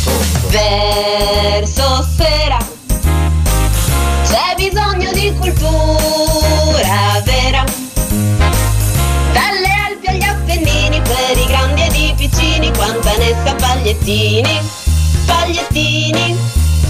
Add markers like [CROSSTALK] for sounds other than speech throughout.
sotto. Verso sera c'è bisogno di cultura vera. Dalle Alpi agli Appennini, per i grandi ed i piccini, quanta ne sa pagliettini, pagliettini,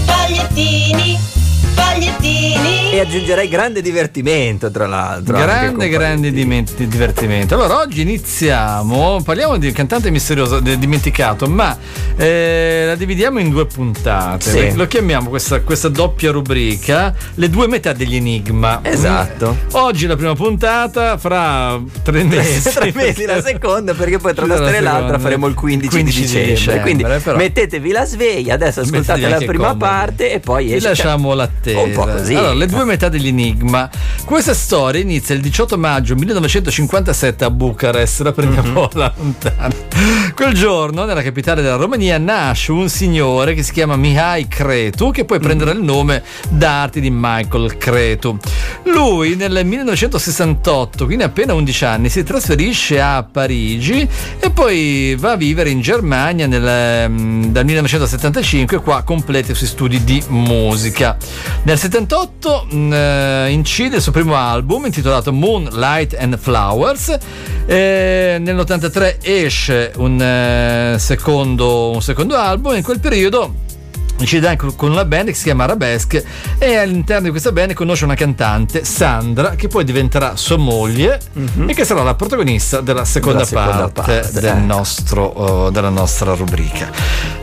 pagliettini pagliettini. Aggiungerei grande divertimento, tra l'altro. Grande, grande divertimento. Allora, oggi iniziamo. Parliamo di cantante misterioso, dimenticato, ma eh, la dividiamo in due puntate. Sì. Lo chiamiamo questa, questa, doppia rubrica, le due metà degli enigma. Esatto. Oggi la prima puntata, fra tre mesi. [LAUGHS] tre mesi la seconda, perché poi tra una [LAUGHS] storia e l'altra faremo il 15, 15 di dicembre. dicembre. Quindi però, mettetevi la sveglia, adesso ascoltate la prima comodi. parte e poi esce. Lasciamo l'attesa attesa. Un po' così. Allora, le due metà dell'enigma. Questa storia inizia il 18 maggio 1957 a Bucarest, la prendiamo [LAUGHS] mm-hmm. la lontana. Quel giorno, nella capitale della Romania, nasce un signore che si chiama Mihai Cretu, che poi prenderà il nome d'arte di Michael Cretu. Lui nel 1968, quindi appena 11 anni, si trasferisce a Parigi e poi va a vivere in Germania nel, mm, dal 1975 e qua completa i suoi studi di musica. Nel 78 mh, mm, eh, incide il suo primo album intitolato Moonlight and Flowers. E nell'83 esce un, eh, secondo, un secondo album. In quel periodo incide anche con una band che si chiama Arabesque e all'interno di questa band conosce una cantante, Sandra, che poi diventerà sua moglie mm-hmm. e che sarà la protagonista della seconda, della parte, seconda parte, del nostro, uh, della nostra rubrica.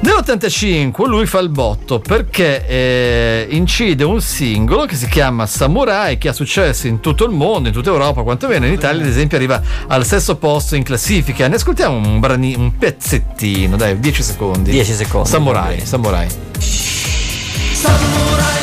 Nell'85 lui fa il botto perché eh, incide un singolo che si chiama Samurai che ha successo in tutto il mondo, in tutta Europa, quantomeno in Italia ad esempio arriva al sesto posto in classifica. Ne ascoltiamo un, brani, un pezzettino, dai, 10 secondi. 10 secondi. Samurai, Samurai. Samurai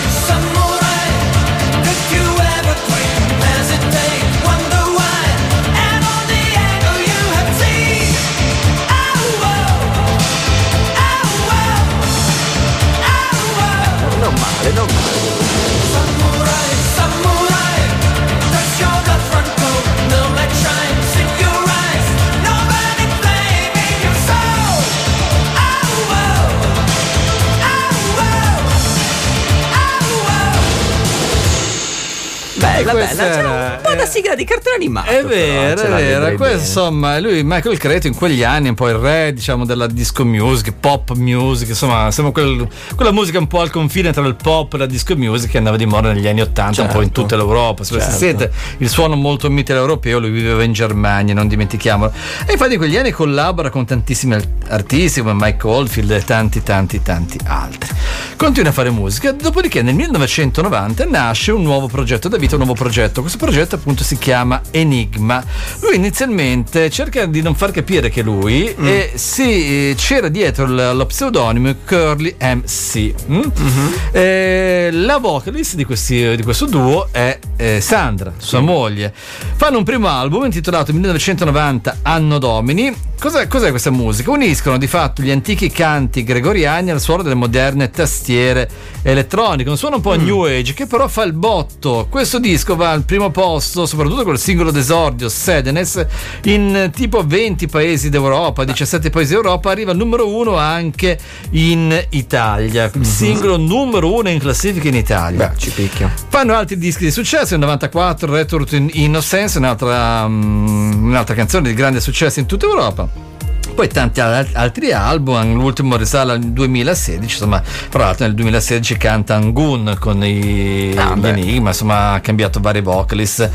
bella, bella. Era, un po' da sigla di cartone animato. È vero, però, è vero. Questo, insomma, lui, Michael Creto, in quegli anni, un po' il re, diciamo, della disco music, pop music, insomma, insomma quel, quella musica un po' al confine tra il pop e la disco music che andava di moda negli anni Ottanta, certo. un po' in certo. tutta l'Europa. Se certo. sente il suono molto mitteleuropeo, lui viveva in Germania, non dimentichiamolo. E infatti in quegli anni collabora con tantissimi artisti come Mike Oldfield e tanti, tanti, tanti altri. Continua a fare musica, dopodiché nel 1990 nasce un nuovo progetto da vita, un nuovo progetto. Questo progetto appunto si chiama Enigma. Lui inizialmente cerca di non far capire che lui mm. e si, c'era dietro lo pseudonimo Curly MC. Mm? Mm-hmm. Eh, la vocalist di, questi, di, questo duo è eh, Sandra, sua sì. moglie. Fanno un primo album intitolato 1990 Anno Domini. Cos'è, cos'è questa musica? Uniscono di fatto gli antichi canti gregoriani al suono delle moderne tastiere elettroniche. Un suono un po' mm. new age che però fa il botto. Questo disco va al primo posto, soprattutto col singolo d'esordio Sedenes, in tipo 20 paesi d'Europa, 17 paesi d'Europa, arriva al numero uno anche in Italia. Mm-hmm. Singolo numero uno in classifica in Italia. Beh, ci picchio. Fanno altri dischi di successo, nel 94 Return to Innocence, un'altra, um, un'altra canzone di grande successo in tutta Europa poi tanti altri album, l'ultimo risale al 2016, insomma, tra l'altro nel 2016 canta Angun con i, ah, gli Enigma, insomma ha cambiato vari vocalist.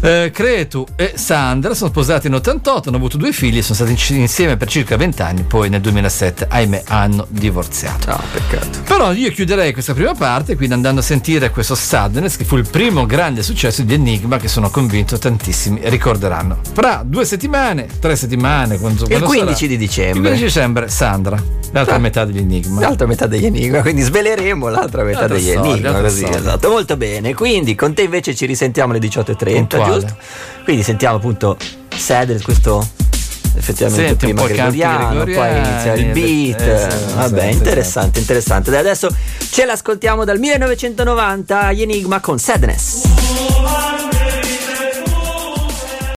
Eh, Cretu e Sandra sono sposati in 88, hanno avuto due figli, sono stati insieme per circa 20 anni, poi nel 2007, ahimè, hanno divorziato. Ah, peccato. Però io chiuderei questa prima parte, quindi andando a sentire questo Sadness, che fu il primo grande successo di Enigma, che sono convinto tantissimi ricorderanno. Fra due settimane, tre settimane, quando, il 15 15 di dicembre. Il 15 dicembre, Sandra, l'altra ah, metà degli enigma. L'altra metà degli enigma, quindi sveleremo l'altra metà l'altra degli storia, enigma. Così, esatto. Molto bene. Quindi con te invece ci risentiamo alle 18.30, Puntuale. giusto? Quindi sentiamo appunto Cedric, questo effettivamente Senti, prima gregoriano, poi inizia il beat. Eh, sì, Vabbè, interessante, interessante. Adesso ce l'ascoltiamo dal 1990 gli Enigma con Sadness.